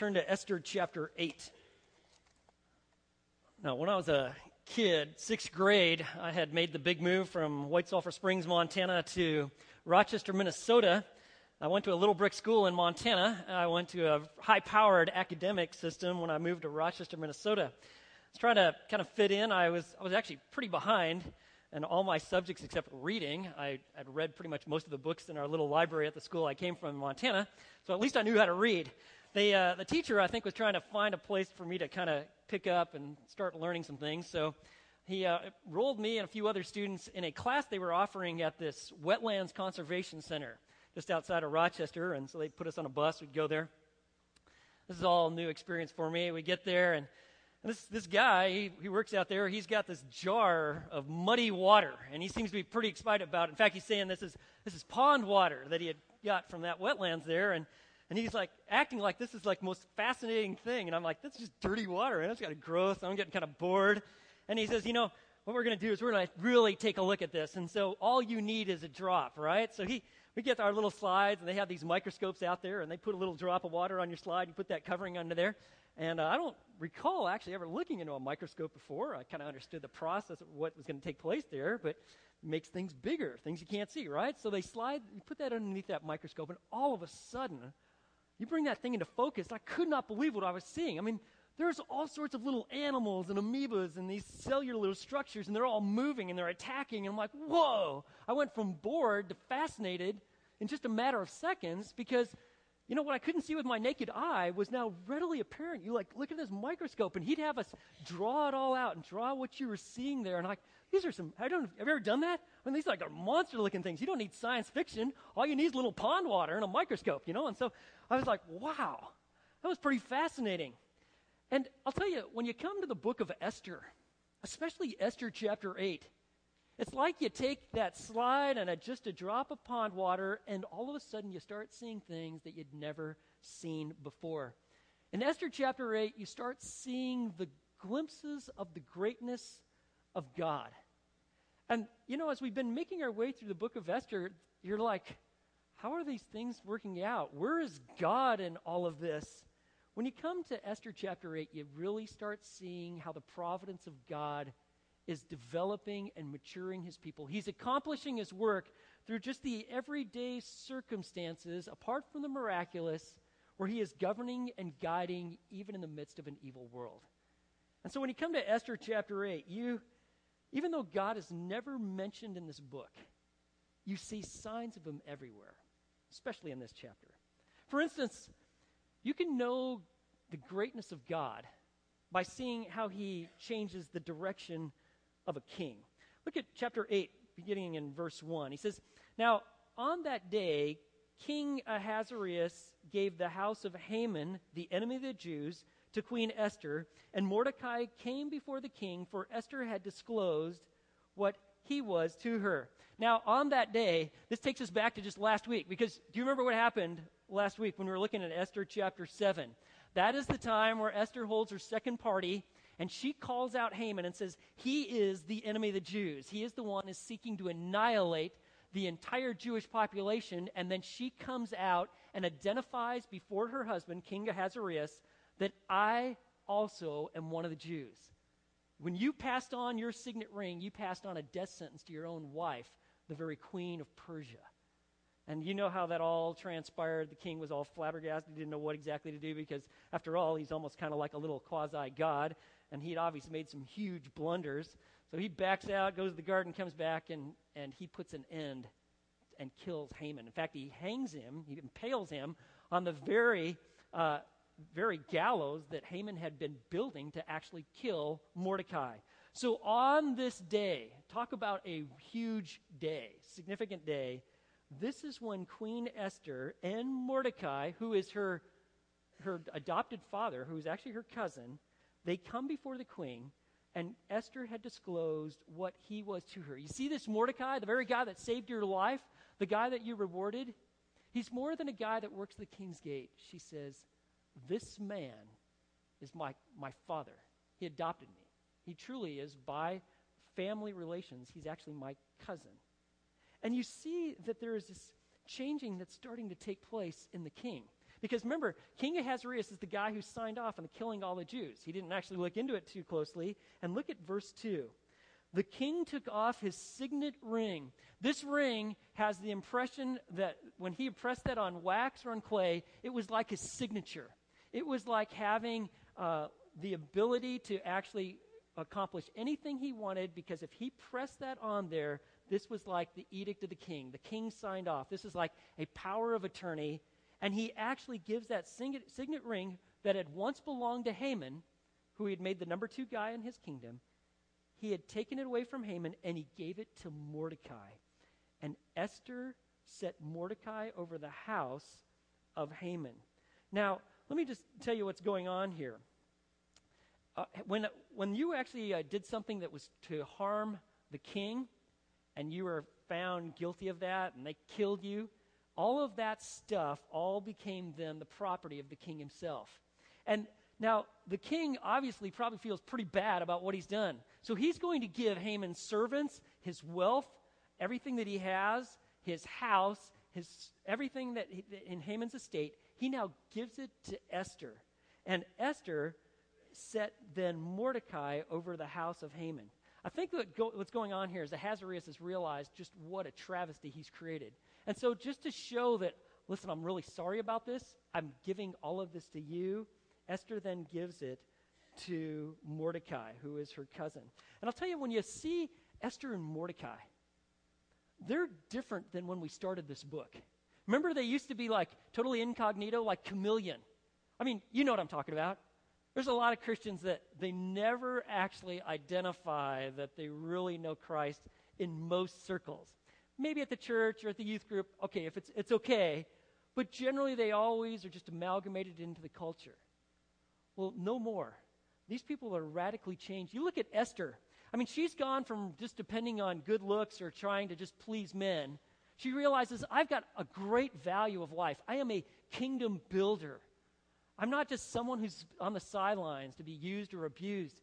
turn to Esther chapter 8. Now, when I was a kid, sixth grade, I had made the big move from White Sulphur Springs, Montana to Rochester, Minnesota. I went to a little brick school in Montana. I went to a high powered academic system when I moved to Rochester, Minnesota. I was trying to kind of fit in. I was, I was actually pretty behind in all my subjects except reading. I had read pretty much most of the books in our little library at the school I came from in Montana, so at least I knew how to read. They, uh, the teacher, I think, was trying to find a place for me to kind of pick up and start learning some things. So he uh, rolled me and a few other students in a class they were offering at this Wetlands Conservation Center just outside of Rochester. And so they put us on a bus. We'd go there. This is all new experience for me. We get there, and this, this guy, he, he works out there. He's got this jar of muddy water, and he seems to be pretty excited about it. In fact, he's saying this is, this is pond water that he had got from that wetlands there. And and he's like acting like this is like most fascinating thing. And I'm like, this is just dirty water. And it's got a growth. I'm getting kind of bored. And he says, you know, what we're going to do is we're going to really take a look at this. And so all you need is a drop, right? So he, we get our little slides, and they have these microscopes out there, and they put a little drop of water on your slide. You put that covering under there. And uh, I don't recall actually ever looking into a microscope before. I kind of understood the process of what was going to take place there, but makes things bigger, things you can't see, right? So they slide, you put that underneath that microscope, and all of a sudden, you bring that thing into focus. I could not believe what I was seeing. I mean, there's all sorts of little animals and amoebas and these cellular little structures, and they're all moving and they're attacking. And I'm like, whoa! I went from bored to fascinated in just a matter of seconds because, you know, what I couldn't see with my naked eye was now readily apparent. You like look at this microscope, and he'd have us draw it all out and draw what you were seeing there. And like, these are some. I don't. Have you ever done that? I mean, these are like monster-looking things. You don't need science fiction. All you need is little pond water and a microscope, you know. And so I was like, wow, that was pretty fascinating. And I'll tell you, when you come to the book of Esther, especially Esther chapter 8, it's like you take that slide and a, just a drop of pond water, and all of a sudden you start seeing things that you'd never seen before. In Esther chapter 8, you start seeing the glimpses of the greatness of God. And, you know, as we've been making our way through the book of Esther, you're like, how are these things working out? Where is God in all of this? When you come to Esther chapter 8, you really start seeing how the providence of God is developing and maturing his people. He's accomplishing his work through just the everyday circumstances, apart from the miraculous, where he is governing and guiding even in the midst of an evil world. And so when you come to Esther chapter 8, you, even though God is never mentioned in this book, you see signs of him everywhere especially in this chapter. For instance, you can know the greatness of God by seeing how he changes the direction of a king. Look at chapter 8, beginning in verse 1. He says, Now, on that day, King Ahasuerus gave the house of Haman, the enemy of the Jews, to Queen Esther, and Mordecai came before the king, for Esther had disclosed what he was to her. Now, on that day, this takes us back to just last week, because do you remember what happened last week when we were looking at Esther chapter 7? That is the time where Esther holds her second party, and she calls out Haman and says, He is the enemy of the Jews. He is the one who is seeking to annihilate the entire Jewish population. And then she comes out and identifies before her husband, King Ahasuerus, that I also am one of the Jews. When you passed on your signet ring, you passed on a death sentence to your own wife the very queen of Persia. And you know how that all transpired. The king was all flabbergasted, He didn't know what exactly to do because, after all, he's almost kind of like a little quasi god, and he'd obviously made some huge blunders. So he backs out, goes to the garden, comes back, and, and he puts an end and kills Haman. In fact, he hangs him, he impales him on the very, uh, very gallows that Haman had been building to actually kill Mordecai. So on this day, talk about a huge day, significant day. This is when Queen Esther and Mordecai, who is her, her adopted father, who is actually her cousin, they come before the queen, and Esther had disclosed what he was to her. You see this Mordecai, the very guy that saved your life, the guy that you rewarded? He's more than a guy that works the king's gate. She says, This man is my, my father. He adopted me. He truly is, by family relations, he's actually my cousin. And you see that there is this changing that's starting to take place in the king. Because remember, King Ahasuerus is the guy who signed off on the killing all the Jews. He didn't actually look into it too closely. And look at verse 2. The king took off his signet ring. This ring has the impression that when he pressed that on wax or on clay, it was like his signature. It was like having uh, the ability to actually accomplish anything he wanted because if he pressed that on there, this was like the edict of the king. The king signed off. This is like a power of attorney. And he actually gives that signet, signet ring that had once belonged to Haman, who he had made the number two guy in his kingdom. He had taken it away from Haman and he gave it to Mordecai. And Esther set Mordecai over the house of Haman. Now, let me just tell you what's going on here. Uh, when, when you actually uh, did something that was to harm the king, and you were found guilty of that, and they killed you, all of that stuff all became then the property of the king himself. And now, the king obviously probably feels pretty bad about what he's done. So he's going to give Haman's servants, his wealth, everything that he has, his house, his, everything that he, in Haman's estate, he now gives it to Esther. And Esther set then Mordecai over the house of Haman. I think what go, what's going on here is Ahasuerus has realized just what a travesty he's created. And so, just to show that, listen, I'm really sorry about this, I'm giving all of this to you, Esther then gives it to Mordecai, who is her cousin. And I'll tell you, when you see Esther and Mordecai, they're different than when we started this book. Remember, they used to be like totally incognito, like chameleon. I mean, you know what I'm talking about. There's a lot of Christians that they never actually identify that they really know Christ in most circles. Maybe at the church or at the youth group, okay, if it's, it's okay, but generally they always are just amalgamated into the culture. Well, no more. These people are radically changed. You look at Esther. I mean, she's gone from just depending on good looks or trying to just please men. She realizes, I've got a great value of life. I am a kingdom builder. I'm not just someone who's on the sidelines to be used or abused.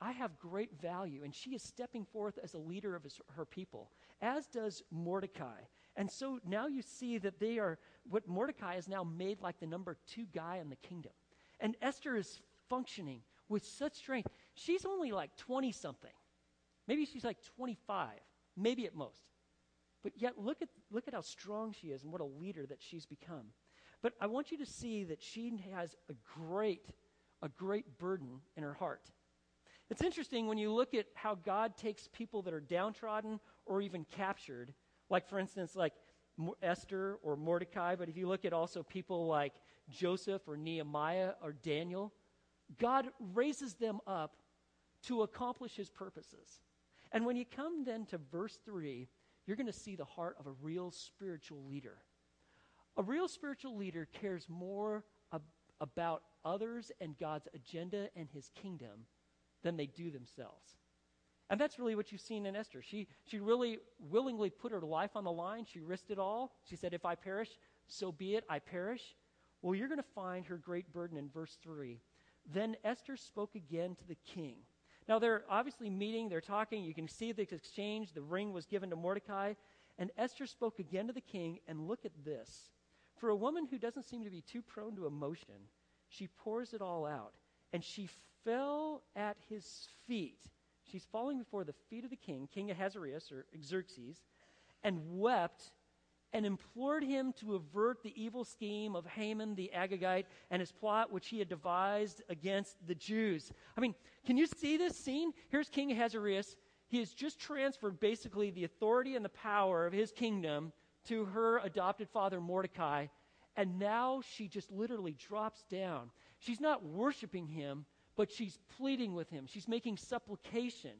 I have great value. And she is stepping forth as a leader of his, her people, as does Mordecai. And so now you see that they are, what Mordecai is now made like the number two guy in the kingdom. And Esther is functioning with such strength. She's only like 20 something. Maybe she's like 25, maybe at most. But yet, look at, look at how strong she is and what a leader that she's become. But I want you to see that she has a great, a great burden in her heart. It's interesting when you look at how God takes people that are downtrodden or even captured, like, for instance, like Esther or Mordecai, but if you look at also people like Joseph or Nehemiah or Daniel, God raises them up to accomplish his purposes. And when you come then to verse 3, you're going to see the heart of a real spiritual leader. A real spiritual leader cares more ab- about others and God's agenda and his kingdom than they do themselves. And that's really what you've seen in Esther. She, she really willingly put her life on the line. She risked it all. She said, If I perish, so be it, I perish. Well, you're going to find her great burden in verse 3. Then Esther spoke again to the king. Now, they're obviously meeting, they're talking. You can see the exchange. The ring was given to Mordecai. And Esther spoke again to the king, and look at this. For a woman who doesn't seem to be too prone to emotion, she pours it all out. And she fell at his feet. She's falling before the feet of the king, King Ahasuerus or Xerxes, and wept and implored him to avert the evil scheme of Haman the Agagite and his plot which he had devised against the Jews. I mean, can you see this scene? Here's King Ahasuerus. He has just transferred basically the authority and the power of his kingdom to her adopted father Mordecai, and now she just literally drops down. She's not worshiping him, but she's pleading with him. She's making supplication,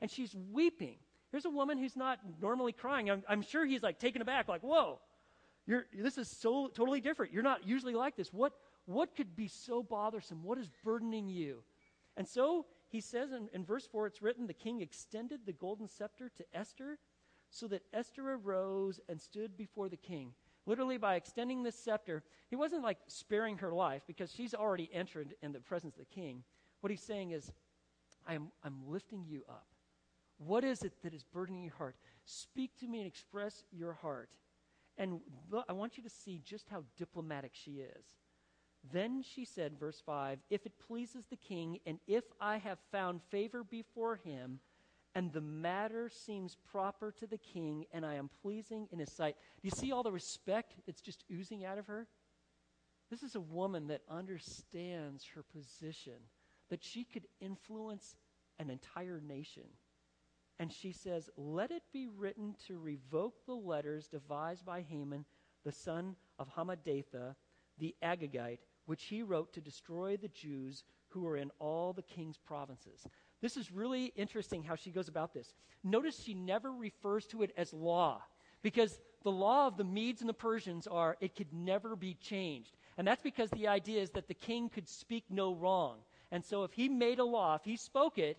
and she's weeping. Here's a woman who's not normally crying. I'm, I'm sure he's like taken aback, like, whoa, this is so totally different. You're not usually like this. What, what could be so bothersome? What is burdening you? And so he says in, in verse 4, it's written, the king extended the golden scepter to Esther so that Esther arose and stood before the king. Literally, by extending this scepter, he wasn't like sparing her life because she's already entered in the presence of the king. What he's saying is, I'm, I'm lifting you up. What is it that is burdening your heart? Speak to me and express your heart. And I want you to see just how diplomatic she is. Then she said, verse 5 If it pleases the king, and if I have found favor before him, and the matter seems proper to the king, and I am pleasing in his sight. Do you see all the respect that's just oozing out of her? This is a woman that understands her position, that she could influence an entire nation. And she says, Let it be written to revoke the letters devised by Haman, the son of Hammedatha, the Agagite, which he wrote to destroy the Jews who were in all the king's provinces. This is really interesting how she goes about this. Notice she never refers to it as law, because the law of the Medes and the Persians are it could never be changed. And that's because the idea is that the king could speak no wrong. And so if he made a law, if he spoke it,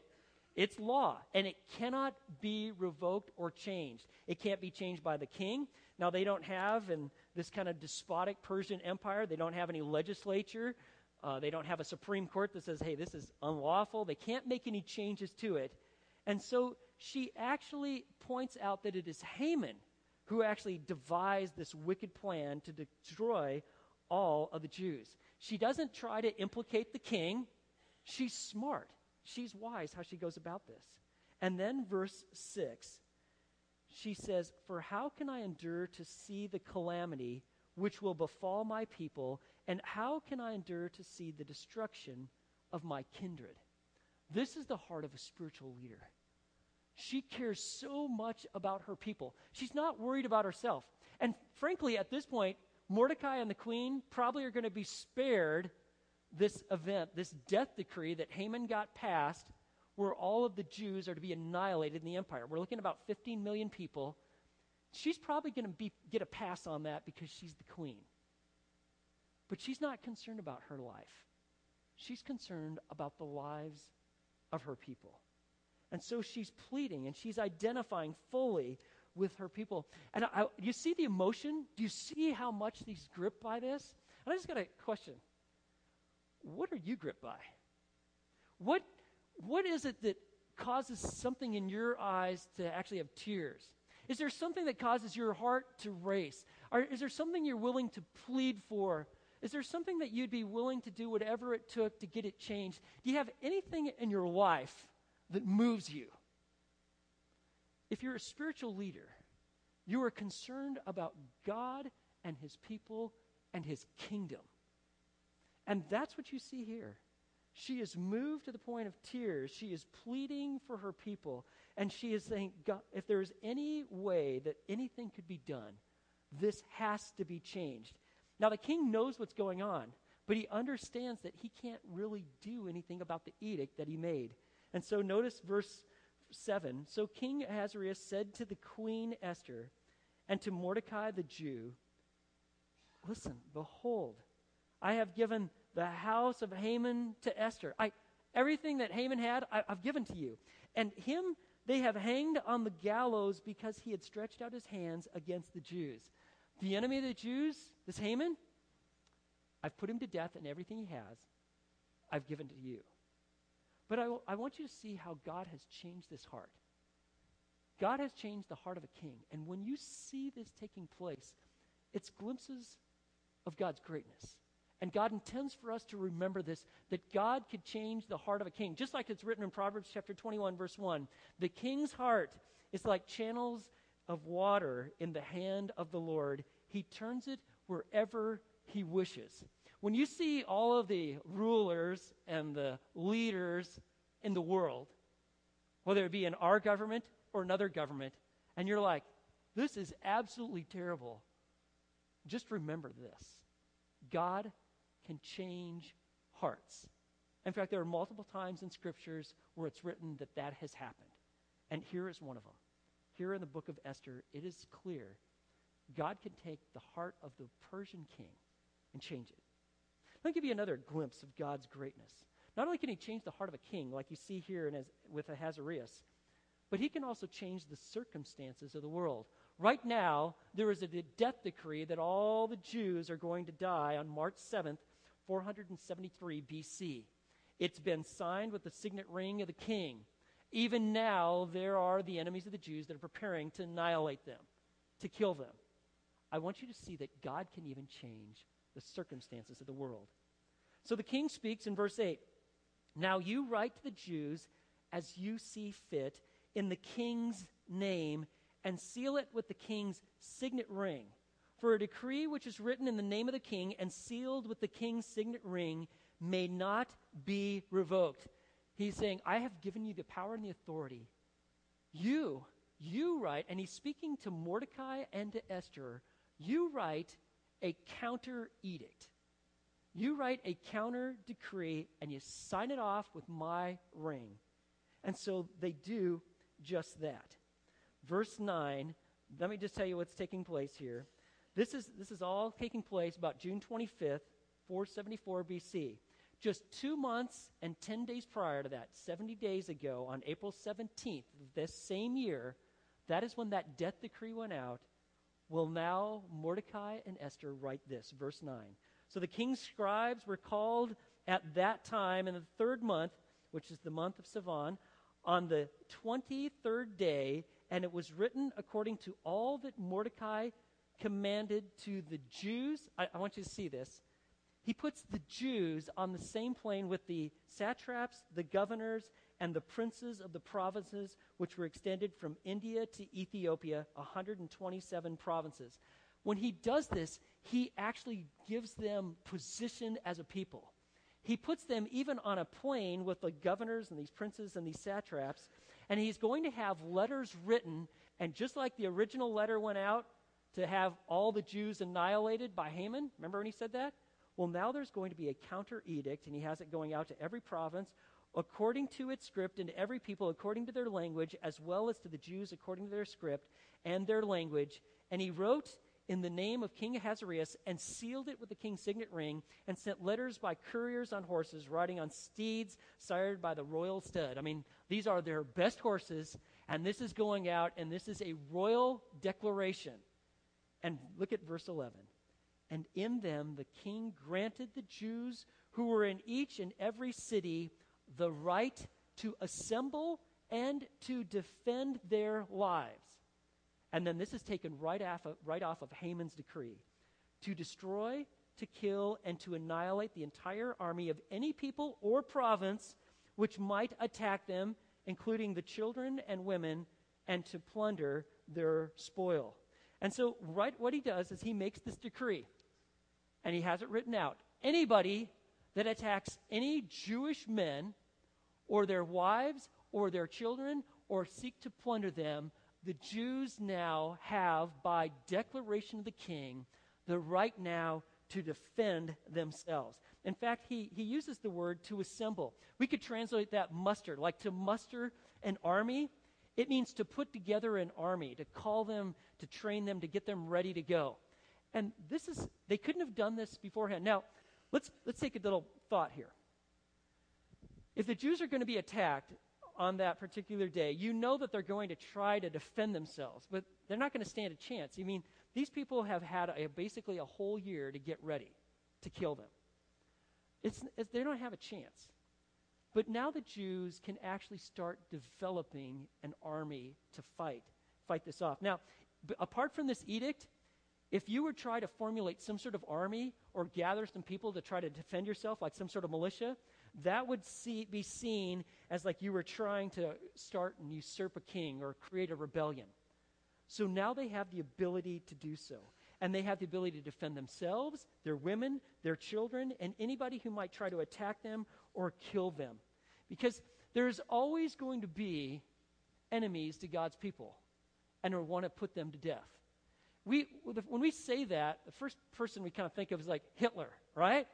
it's law, and it cannot be revoked or changed. It can't be changed by the king. Now, they don't have, in this kind of despotic Persian empire, they don't have any legislature. Uh, they don't have a Supreme Court that says, hey, this is unlawful. They can't make any changes to it. And so she actually points out that it is Haman who actually devised this wicked plan to destroy all of the Jews. She doesn't try to implicate the king. She's smart. She's wise how she goes about this. And then, verse 6, she says, For how can I endure to see the calamity which will befall my people, and how can I endure to see the destruction of my kindred? This is the heart of a spiritual leader. She cares so much about her people. She's not worried about herself. And frankly, at this point, Mordecai and the queen probably are going to be spared this event, this death decree that Haman got passed, where all of the Jews are to be annihilated in the empire. We're looking at about 15 million people. She's probably going to get a pass on that because she's the queen. But she's not concerned about her life. She's concerned about the lives of her people. And so she's pleading and she's identifying fully with her people. And I, you see the emotion? Do you see how much she's gripped by this? And I just got a question what are you gripped by? What, what is it that causes something in your eyes to actually have tears? Is there something that causes your heart to race? Or is there something you're willing to plead for? Is there something that you'd be willing to do whatever it took to get it changed? Do you have anything in your life that moves you? If you're a spiritual leader, you are concerned about God and his people and his kingdom. And that's what you see here. She is moved to the point of tears. She is pleading for her people. And she is saying, God, if there is any way that anything could be done, this has to be changed. Now, the king knows what's going on, but he understands that he can't really do anything about the edict that he made. And so, notice verse 7. So, King Ahasuerus said to the queen Esther and to Mordecai the Jew, Listen, behold, I have given the house of Haman to Esther. I, everything that Haman had, I, I've given to you. And him they have hanged on the gallows because he had stretched out his hands against the Jews. The enemy of the Jews, this Haman, I've put him to death, and everything he has, I've given to you. But I, I want you to see how God has changed this heart. God has changed the heart of a king. And when you see this taking place, it's glimpses of God's greatness. And God intends for us to remember this that God could change the heart of a king. Just like it's written in Proverbs chapter 21, verse 1. The king's heart is like channels of water in the hand of the Lord, he turns it wherever he wishes. When you see all of the rulers and the leaders in the world, whether it be in our government or another government, and you're like, this is absolutely terrible, just remember this God can change hearts. In fact, there are multiple times in scriptures where it's written that that has happened. And here is one of them. Here in the book of Esther, it is clear God can take the heart of the Persian king and change it. Let me give you another glimpse of God's greatness. Not only can he change the heart of a king, like you see here in, with Ahasuerus, but he can also change the circumstances of the world. Right now, there is a death decree that all the Jews are going to die on March 7th, 473 BC. It's been signed with the signet ring of the king. Even now, there are the enemies of the Jews that are preparing to annihilate them, to kill them. I want you to see that God can even change the circumstances of the world. So the king speaks in verse 8 Now you write to the Jews as you see fit in the king's name and seal it with the king's signet ring. For a decree which is written in the name of the king and sealed with the king's signet ring may not be revoked. He's saying, I have given you the power and the authority. You, you write, and he's speaking to Mordecai and to Esther, you write a counter edict. You write a counter decree and you sign it off with my ring. And so they do just that. Verse 9, let me just tell you what's taking place here. This is, this is all taking place about June 25th, 474 BC. Just two months and 10 days prior to that, 70 days ago, on April 17th of this same year, that is when that death decree went out. Will now Mordecai and Esther write this? Verse 9. So the king's scribes were called at that time in the third month, which is the month of Sivan, on the 23rd day, and it was written according to all that Mordecai commanded to the Jews. I, I, want you to see this. He puts the Jews on the same plane with the satraps, the governors, and the princes of the provinces which were extended from India to Ethiopia, 127 provinces. When he does this, he actually gives them position as a people. He puts them even on a plane with the governors and these princes and these satraps, and he's going to have letters written, and just like the original letter went out to have all the Jews annihilated by Haman, remember when he said that? Well, now there's going to be a counter edict, and he has it going out to every province according to its script, and to every people according to their language, as well as to the Jews according to their script and their language. And he wrote in the name of King Ahasuerus and sealed it with the king's signet ring and sent letters by couriers on horses riding on steeds sired by the royal stud. I mean, these are their best horses, and this is going out, and this is a royal declaration. And look at verse 11. And in them the king granted the Jews who were in each and every city the right to assemble and to defend their lives and then this is taken right off of, right off of Haman's decree to destroy, to kill, and to annihilate the entire army of any people or province which might attack them, including the children and women, and to plunder their spoil. And so, right, what he does is he makes this decree, and he has it written out. Anybody that attacks any Jewish men, or their wives, or their children, or seek to plunder them, the Jews now have, by declaration of the king, the right now to defend themselves. In fact, he, he uses the word to assemble. We could translate that muster, like to muster an army. It means to put together an army, to call them, to train them, to get them ready to go. And this is, they couldn't have done this beforehand. Now, let's, let's take a little thought here. If the Jews are going to be attacked, on that particular day, you know that they're going to try to defend themselves, but they're not going to stand a chance. I mean, these people have had a, basically a whole year to get ready to kill them. It's, it's, they don't have a chance. But now the Jews can actually start developing an army to fight, fight this off. Now, apart from this edict, if you were trying to formulate some sort of army or gather some people to try to defend yourself, like some sort of militia, that would see, be seen as like you were trying to start and usurp a king or create a rebellion. So now they have the ability to do so. And they have the ability to defend themselves, their women, their children, and anybody who might try to attack them or kill them. Because there's always going to be enemies to God's people and will want to put them to death. We, when we say that, the first person we kind of think of is like Hitler, right?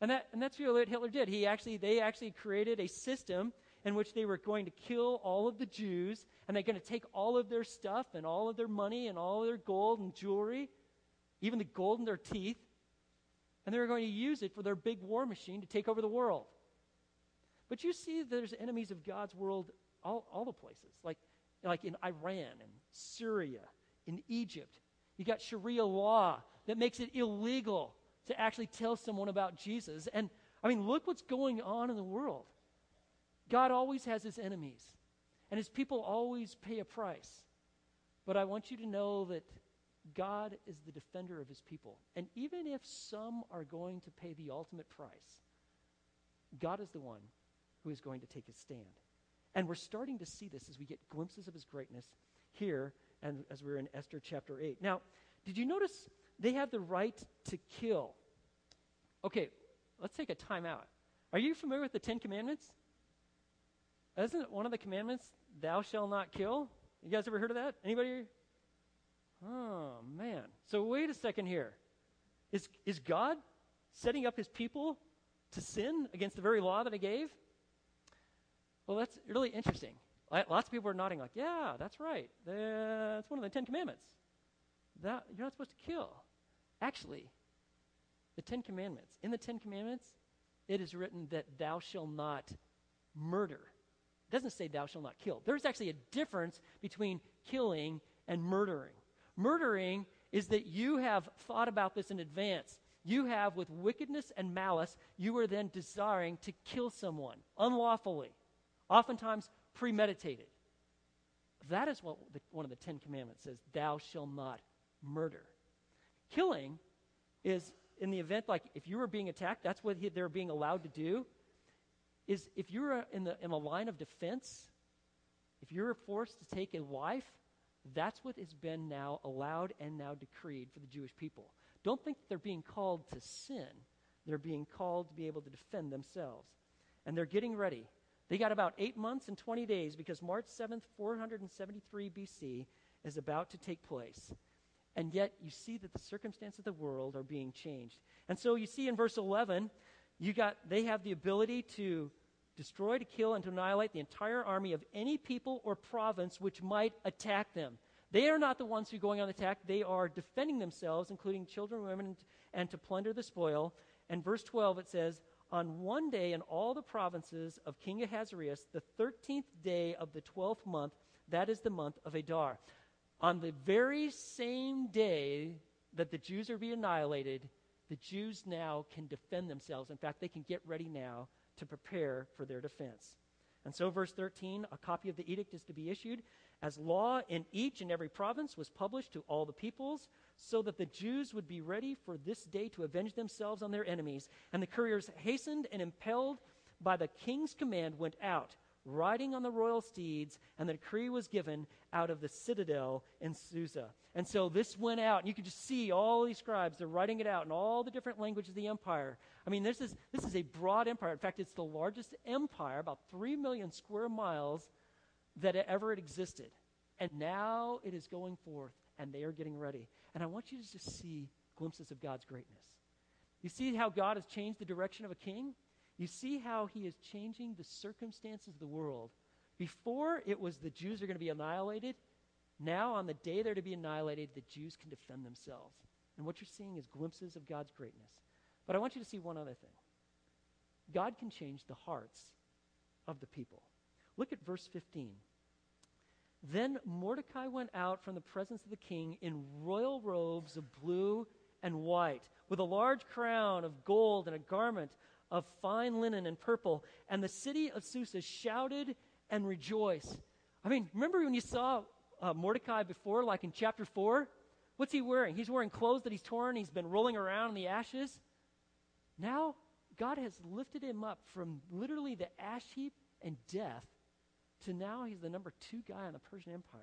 And, that, and that's really what Hitler did. He actually, they actually created a system in which they were going to kill all of the Jews, and they're going to take all of their stuff and all of their money and all of their gold and jewelry, even the gold in their teeth, and they were going to use it for their big war machine to take over the world. But you see, there's enemies of God's world all, all the places, like, like in Iran and Syria, in Egypt. You got Sharia law that makes it illegal to actually tell someone about Jesus. And I mean, look what's going on in the world. God always has his enemies, and his people always pay a price. But I want you to know that God is the defender of his people. And even if some are going to pay the ultimate price, God is the one who is going to take his stand. And we're starting to see this as we get glimpses of his greatness here and as we're in Esther chapter 8. Now, did you notice they have the right to kill? Okay, let's take a time out. Are you familiar with the Ten Commandments? Isn't one of the commandments, thou shalt not kill? You guys ever heard of that? Anybody? Oh, man. So wait a second here. Is, is God setting up his people to sin against the very law that he gave? Well, that's really interesting. Lots of people are nodding, like, yeah, that's right. That's one of the Ten Commandments. That, you're not supposed to kill. Actually, the Ten Commandments, in the Ten Commandments, it is written that thou shalt not murder. It doesn't say thou shalt not kill. There's actually a difference between killing and murdering. Murdering is that you have thought about this in advance. You have, with wickedness and malice, you are then desiring to kill someone unlawfully, oftentimes premeditated. That is what the, one of the Ten Commandments says Thou shalt not murder. Killing is in the event, like if you were being attacked, that's what they're being allowed to do. Is if you're in the, in the line of defense, if you're forced to take a life, that's what has been now allowed and now decreed for the Jewish people. Don't think they're being called to sin. They're being called to be able to defend themselves. And they're getting ready. They got about eight months and 20 days because March 7th, 473 BC is about to take place. And yet you see that the circumstances of the world are being changed. And so you see in verse 11, you got, they have the ability to destroy, to kill, and to annihilate the entire army of any people or province which might attack them. They are not the ones who are going on attack. They are defending themselves, including children, women, and to plunder the spoil. And verse 12, it says, On one day in all the provinces of King Ahasuerus, the 13th day of the 12th month, that is the month of Adar. On the very same day that the Jews are being annihilated, the Jews now can defend themselves. In fact, they can get ready now to prepare for their defense. And so, verse 13 a copy of the edict is to be issued as law in each and every province was published to all the peoples, so that the Jews would be ready for this day to avenge themselves on their enemies. And the couriers, hastened and impelled by the king's command, went out riding on the royal steeds, and the decree was given out of the citadel in Susa. And so this went out, and you could just see all these scribes, they're writing it out in all the different languages of the empire. I mean, this is, this is a broad empire. In fact, it's the largest empire, about 3 million square miles, that ever existed. And now it is going forth, and they are getting ready. And I want you to just see glimpses of God's greatness. You see how God has changed the direction of a king? You see how he is changing the circumstances of the world. Before it was the Jews are going to be annihilated. Now, on the day they're to be annihilated, the Jews can defend themselves. And what you're seeing is glimpses of God's greatness. But I want you to see one other thing God can change the hearts of the people. Look at verse 15. Then Mordecai went out from the presence of the king in royal robes of blue and white, with a large crown of gold and a garment of fine linen and purple, and the city of Susa shouted and rejoiced. I mean, remember when you saw uh, Mordecai before, like in chapter 4? What's he wearing? He's wearing clothes that he's torn, he's been rolling around in the ashes. Now, God has lifted him up from literally the ash heap and death to now he's the number two guy in the Persian Empire.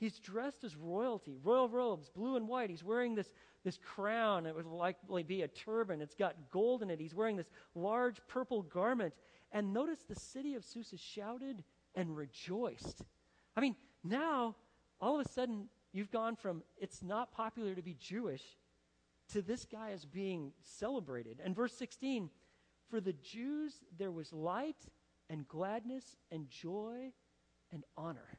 He's dressed as royalty, royal robes, blue and white. He's wearing this, this crown. It would likely be a turban. It's got gold in it. He's wearing this large purple garment. And notice the city of Susa shouted and rejoiced. I mean, now, all of a sudden, you've gone from it's not popular to be Jewish to this guy is being celebrated. And verse 16 for the Jews, there was light and gladness and joy and honor.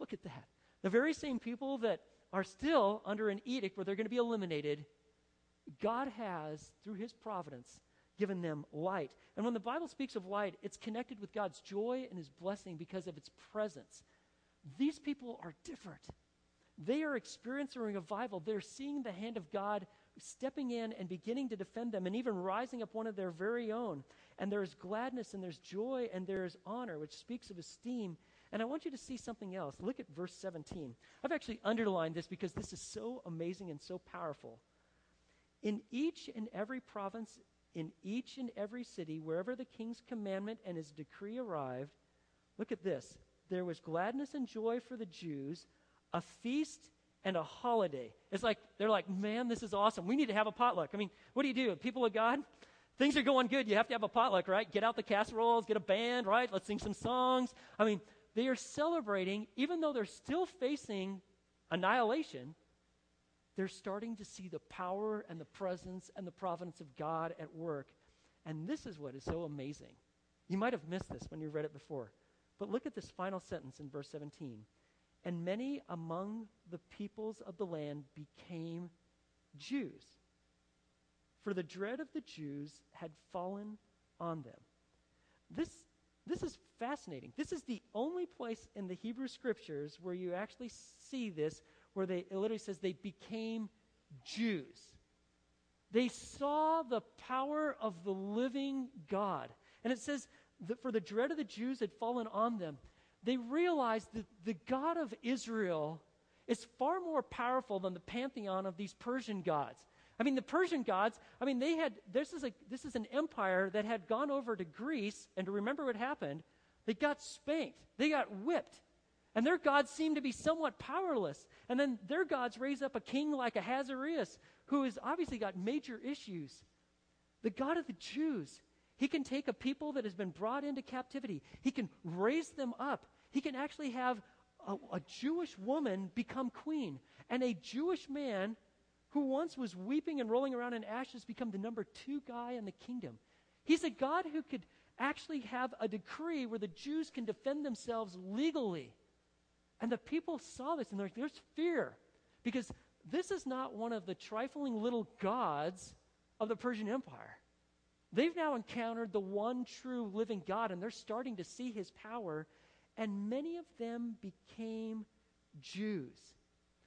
Look at that. The very same people that are still under an edict where they're going to be eliminated, God has, through his providence, given them light. And when the Bible speaks of light, it's connected with God's joy and his blessing because of its presence. These people are different. They are experiencing a revival. They're seeing the hand of God stepping in and beginning to defend them and even rising up one of their very own. And there's gladness and there's joy and there's honor, which speaks of esteem And I want you to see something else. Look at verse 17. I've actually underlined this because this is so amazing and so powerful. In each and every province, in each and every city, wherever the king's commandment and his decree arrived, look at this. There was gladness and joy for the Jews, a feast and a holiday. It's like, they're like, man, this is awesome. We need to have a potluck. I mean, what do you do? People of God, things are going good. You have to have a potluck, right? Get out the casseroles, get a band, right? Let's sing some songs. I mean, they are celebrating, even though they're still facing annihilation, they're starting to see the power and the presence and the providence of God at work. And this is what is so amazing. You might have missed this when you read it before. But look at this final sentence in verse 17. And many among the peoples of the land became Jews, for the dread of the Jews had fallen on them. This, this is fascinating. This is the only place in the Hebrew scriptures where you actually see this, where they, it literally says they became Jews. They saw the power of the living God. And it says that for the dread of the Jews had fallen on them they realized that the God of Israel is far more powerful than the pantheon of these Persian gods. I mean, the Persian gods, I mean, they had, this is, a, this is an empire that had gone over to Greece, and to remember what happened, they got spanked, they got whipped. And their gods seemed to be somewhat powerless. And then their gods raise up a king like Ahasuerus, who has obviously got major issues. The God of the Jews he can take a people that has been brought into captivity, he can raise them up. He can actually have a, a, Jewish woman become queen, and a Jewish man who once was weeping and rolling around in ashes become the number two guy in the kingdom. He's a God who could actually have a decree where the Jews can defend themselves legally. And the people saw this, and there's fear because this is not one of the trifling little gods of the Persian Empire. They've now encountered the one true living God, and they're starting to see his power, and many of them became Jews.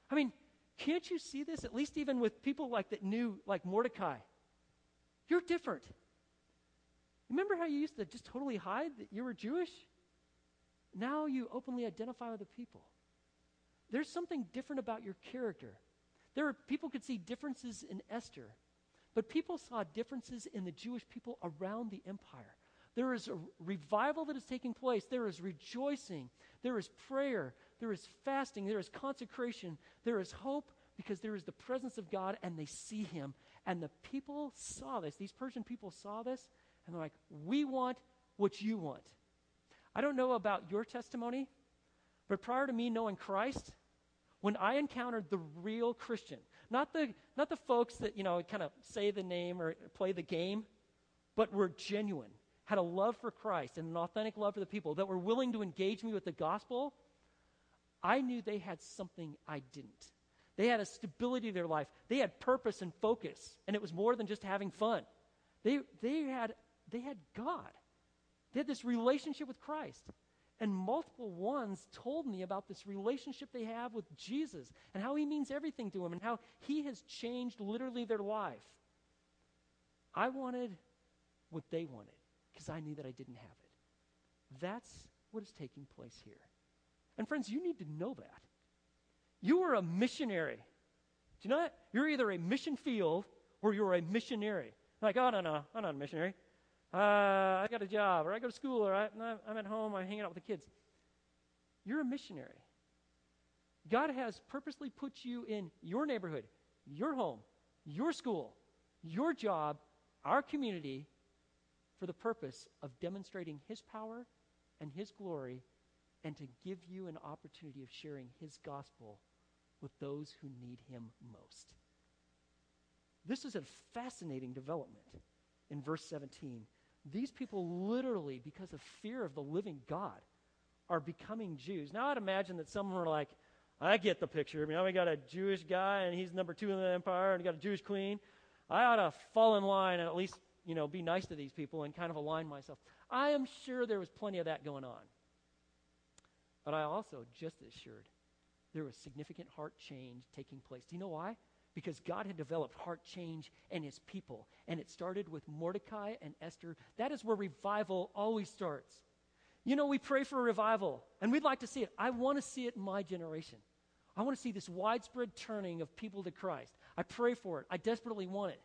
I mean, can't you see this? At least even with people like that knew, like Mordecai. You're different. Remember how you used to just totally hide that you were Jewish? Now you openly identify with the people. There's something different about your character. There are people could see differences in Esther. But people saw differences in the Jewish people around the empire. There is a revival that is taking place. There is rejoicing. There is prayer. There is fasting. There is consecration. There is hope because there is the presence of God and they see Him. And the people saw this. These Persian people saw this and they're like, we want what you want. I don't know about your testimony, but prior to me knowing Christ, when I encountered the real Christian, not the, not the folks that, you know, kind of say the name or play the game, but were genuine, had a love for Christ and an authentic love for the people, that were willing to engage me with the gospel, I knew they had something I didn't. They had a stability to their life. They had purpose and focus, and it was more than just having fun. They, they, had, they had God. They had this relationship with Christ. And multiple ones told me about this relationship they have with Jesus and how he means everything to them and how he has changed literally their life. I wanted what they wanted because I knew that I didn't have it. That's what is taking place here. And friends, you need to know that. You are a missionary. Do you know that? You're either a mission field or you're a missionary. Like, oh, no, no, I'm not a missionary uh, I got a job, or I go to school, or I, I'm at home, I'm hanging out with the kids. You're a missionary. God has purposely put you in your neighborhood, your home, your school, your job, our community, for the purpose of demonstrating His power and His glory and to give you an opportunity of sharing His gospel with those who need Him most. This is a fascinating development in verse 17. These people literally, because of fear of the living God, are becoming Jews. Now, I'd imagine that some were like, I get the picture. I mean, we got a Jewish guy, and he's number two in the empire, and we got a Jewish queen. I ought to fall in line and at least, you know, be nice to these people and kind of align myself. I am sure there was plenty of that going on. But I also just assured there was significant heart change taking place. Do you know why? because God had developed heart change in his people. And it started with Mordecai and Esther. That is where revival always starts. You know, we pray for a revival, and we'd like to see it. I want to see it in my generation. I want to see this widespread turning of people to Christ. I pray for it. I desperately want it.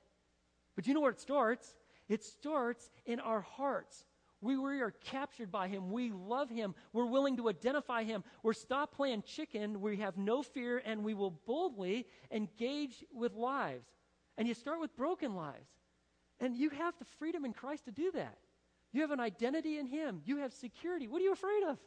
But you know where it starts? It starts in our hearts. We, we are captured by him. We love him. We're willing to identify him. We're stop playing chicken. We have no fear, and we will boldly engage with lives. And you start with broken lives. And you have the freedom in Christ to do that. You have an identity in him. You have security. What are you afraid of?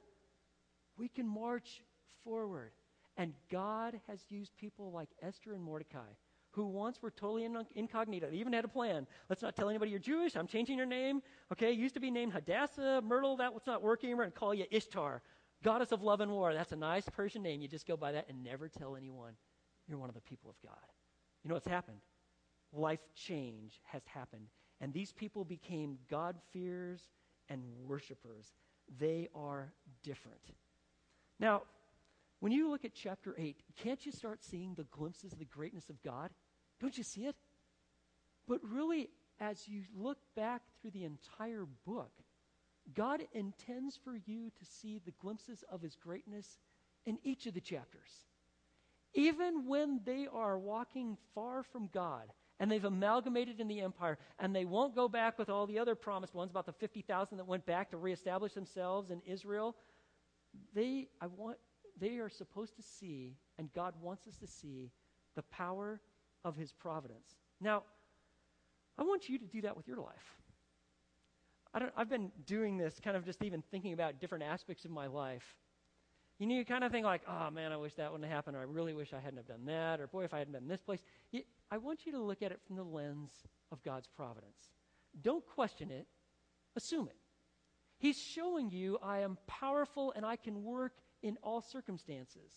We can march forward. And God has used people like Esther and Mordecai who once were totally incognito. They even had a plan. Let's not tell anybody you're Jewish. I'm changing your name. Okay, used to be named Hadassah, Myrtle. That was not working. We're going to call you Ishtar, goddess of love and war. That's a nice Persian name. You just go by that and never tell anyone you're one of the people of God. You know what's happened? Life change has happened. And these people became God-fearers and worshipers. They are different. Now, when you look at chapter 8, can't you start seeing the glimpses of the greatness of God? Don't you see it? But really, as you look back through the entire book, God intends for you to see the glimpses of his greatness in each of the chapters. Even when they are walking far from God and they've amalgamated in the empire and they won't go back with all the other promised ones about the 50,000 that went back to reestablish themselves in Israel, they, I want they are supposed to see, and God wants us to see, the power of His providence. Now, I want you to do that with your life. I don't, I've been doing this kind of just even thinking about different aspects of my life. You know, you kind of think like, oh man, I wish that wouldn't have happened, or I really wish I hadn't have done that, or boy, if I hadn't been in this place. You, I want you to look at it from the lens of God's providence. Don't question it, assume it. He's showing you I am powerful and I can work in all circumstances.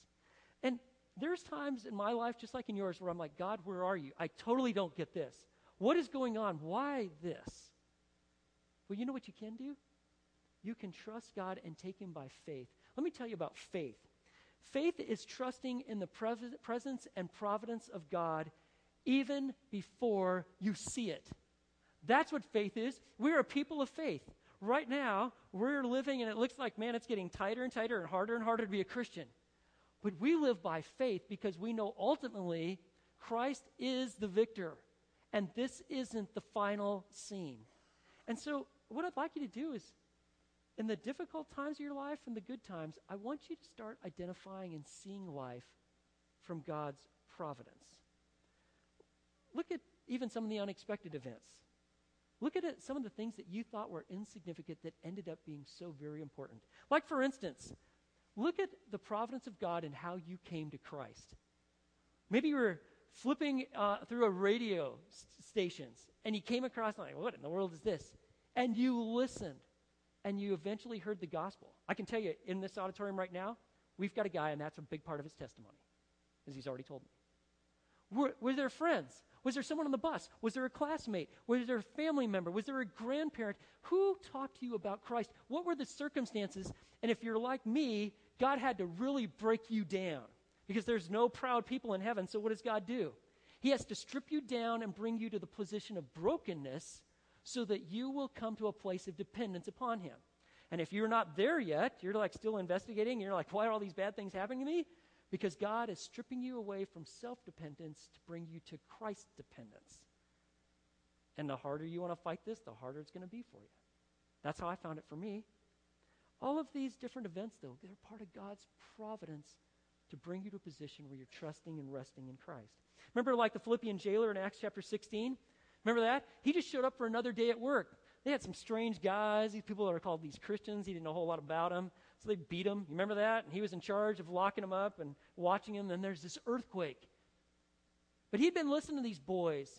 And there's times in my life, just like in yours, where I'm like, God, where are you? I totally don't get this. What is going on? Why this? Well, you know what you can do? You can trust God and take Him by faith. Let me tell you about faith. Faith is trusting in the presence and providence of God even before you see it. That's what faith is. We're a people of faith right now, we're living and it looks like, man, it's getting tighter and tighter and harder and harder to be a Christian. But we live by faith because we know ultimately Christ is the victor. And this isn't the final scene. And so, what I'd like you to do is, in the difficult times of your life and the good times, I want you to start identifying and seeing life from God's providence. Look at even some of the unexpected events. Look at it, some of the things that you thought were insignificant that ended up being so very important. Like, for instance, look at the providence of God and how you came to Christ. Maybe you were flipping uh, through a radio st- stations and you came across, like, what in the world is this? And you listened and you eventually heard the gospel. I can tell you, in this auditorium right now, we've got a guy, and that's a big part of his testimony, as he's already told me. Were, were there friends? Was there someone on the bus? Was there a classmate? Was there a family member? Was there a grandparent? Who talked to you about Christ? What were the circumstances? And if you're like me, God had to really break you down because there's no proud people in heaven. So what does God do? He has to strip you down and bring you to the position of brokenness so that you will come to a place of dependence upon Him. And if you're not there yet, you're like still investigating, you're like, why are all these bad things happening to me? Because God is stripping you away from self dependence to bring you to Christ dependence. And the harder you want to fight this, the harder it's going to be for you. That's how I found it for me. All of these different events, though, they're part of God's providence to bring you to a position where you're trusting and resting in Christ. Remember, like the Philippian jailer in Acts chapter 16? Remember that? He just showed up for another day at work. They had some strange guys, these people that are called these Christians. He didn't know a whole lot about them. So they beat him. You remember that? And he was in charge of locking him up and watching him. Then there's this earthquake. But he'd been listening to these boys,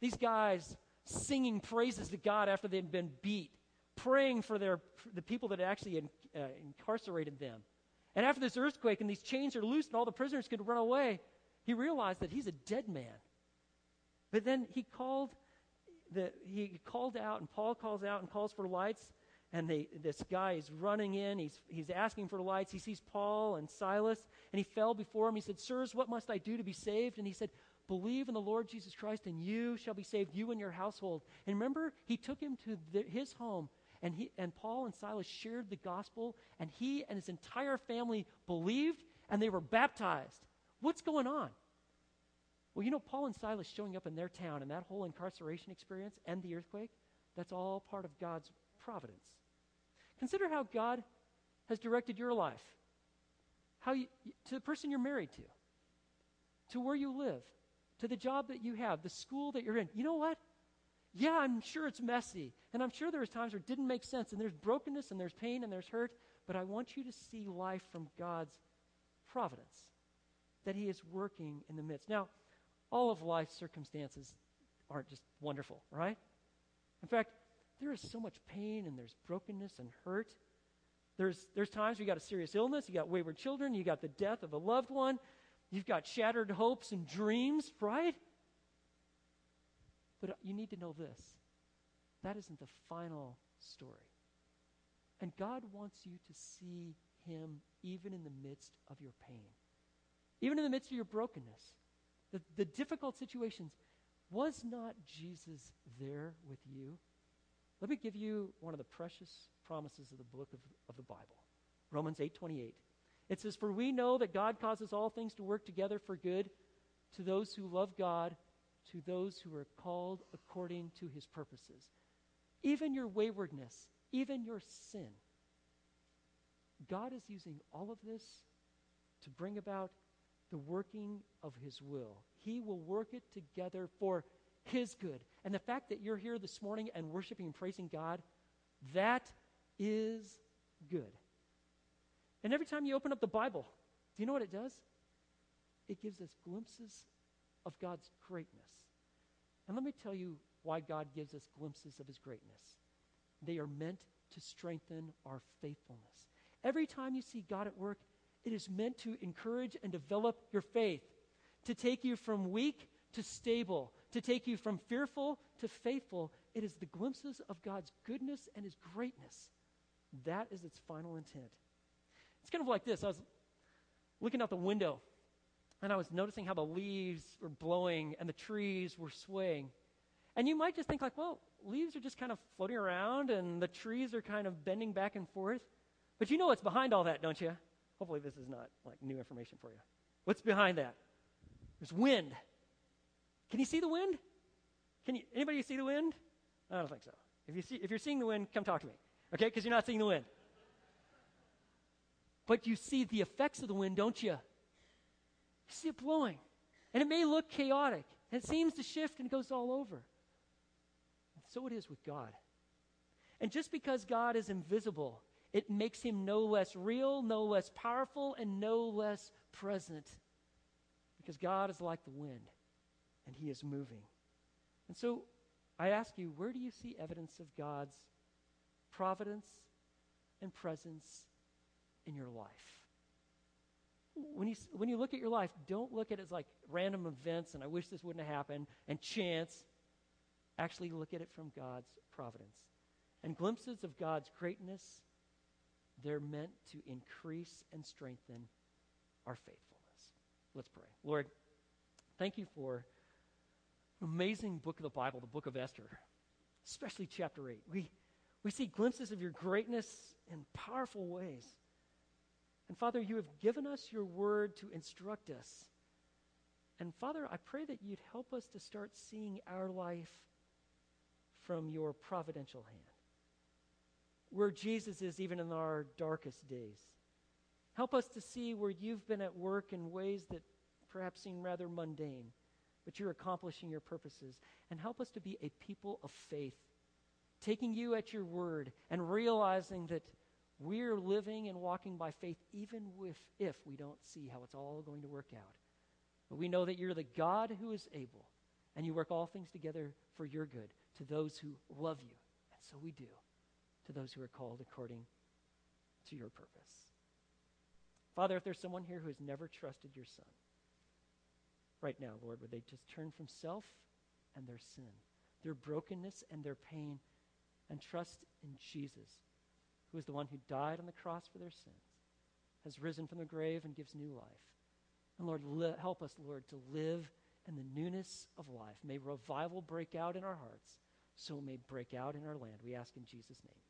these guys singing praises to God after they'd been beat, praying for their, the people that actually in, uh, incarcerated them. And after this earthquake and these chains are loosed and all the prisoners could run away, he realized that he's a dead man. But then he called the, he called out, and Paul calls out and calls for lights and they, this guy is running in. He's, he's asking for lights. He sees Paul and Silas, and he fell before him. He said, Sirs, what must I do to be saved? And he said, Believe in the Lord Jesus Christ, and you shall be saved, you and your household. And remember, he took him to the, his home, and, he, and Paul and Silas shared the gospel, and he and his entire family believed, and they were baptized. What's going on? Well, you know, Paul and Silas showing up in their town and that whole incarceration experience and the earthquake, that's all part of God's providence. Consider how God has directed your life, how you, to the person you're married to, to where you live, to the job that you have, the school that you're in. You know what? Yeah, I'm sure it's messy, and I'm sure there there's times where it didn't make sense, and there's brokenness, and there's pain, and there's hurt, but I want you to see life from God's providence, that He is working in the midst. Now, all of life's circumstances aren't just wonderful, right? In fact, there is so much pain and there's brokenness and hurt. There's, there's times you got a serious illness, you got wayward children, you got the death of a loved one, you've got shattered hopes and dreams, right? But you need to know this that isn't the final story. And God wants you to see Him even in the midst of your pain, even in the midst of your brokenness the, the difficult situations, was not Jesus there with you? Let me give you one of the precious promises of the book of, of the Bible. Romans 8:28. It says, "For we know that God causes all things to work together for good to those who love God, to those who are called according to his purposes." Even your waywardness, even your sin, God is using all of this to bring about the working of His will. He will work it together for His good. And the fact that you're here this morning and worshiping and praising God, that is good. And every time you open up the Bible, do you know what it does? It gives us glimpses of God's greatness. And let me tell you why God gives us glimpses of His greatness. They are meant to strengthen our faithfulness. Every time you see God at work, it is meant to encourage and develop your faith, to take you from weak to stable, to take you from fearful to faithful. It is the glimpses of God's goodness and his greatness. That is its final intent. It's kind of like this. I was looking out the window and I was noticing how the leaves were blowing and the trees were swaying. And you might just think like, well, leaves are just kind of floating around and the trees are kind of bending back and forth. But you know what's behind all that, don't you? Hopefully, this is not like new information for you. What's behind that? There's wind. Can you see the wind? Can you, anybody see the wind? I don't think so. If, you see, if you're seeing the wind, come talk to me, okay? Because you're not seeing the wind. But you see the effects of the wind, don't you? You see it blowing. And it may look chaotic. And it seems to shift and goes all over. And so it is with God. And just because God is invisible it makes him no less real, no less powerful, and no less present. Because God is like the wind, and he is moving. And so I ask you, where do you see evidence of God's providence and presence in your life? When you, when you look at your life, don't look at it as like random events and I wish this wouldn't have happened and chance. Actually, look at it from God's providence. And glimpses of God's greatness they're meant to increase and strengthen our faithfulness. Let's pray. Lord, thank you for amazing book of the Bible, the book of Esther, especially chapter 8. We, we see glimpses of your greatness in powerful ways. And Father, you have given us your word to instruct us. And Father, I pray that you'd help us to start seeing our life from your providential hand where Jesus is even in our darkest days. Help us to see where you've been at work in ways that perhaps seem rather mundane, but you're accomplishing your purposes. And help us to be a people of faith, taking you at your word and realizing that we're living and walking by faith even with, if we don't see how it's all going to work out. But we know that you're the God who is able, and you work all things together for your good to those who love you. And so we do to those who are called according to your purpose. Father, if there's someone here who has never trusted your Son, right now, Lord, would they just turn from self and their sin, their brokenness and their pain, and trust in Jesus, who is the one who died on the cross for their sins, has risen from the grave, and gives new life. And Lord, li- help us, Lord, to live in the newness of life. May revival break out in our hearts, so it may break out in our land. We ask in Jesus' name.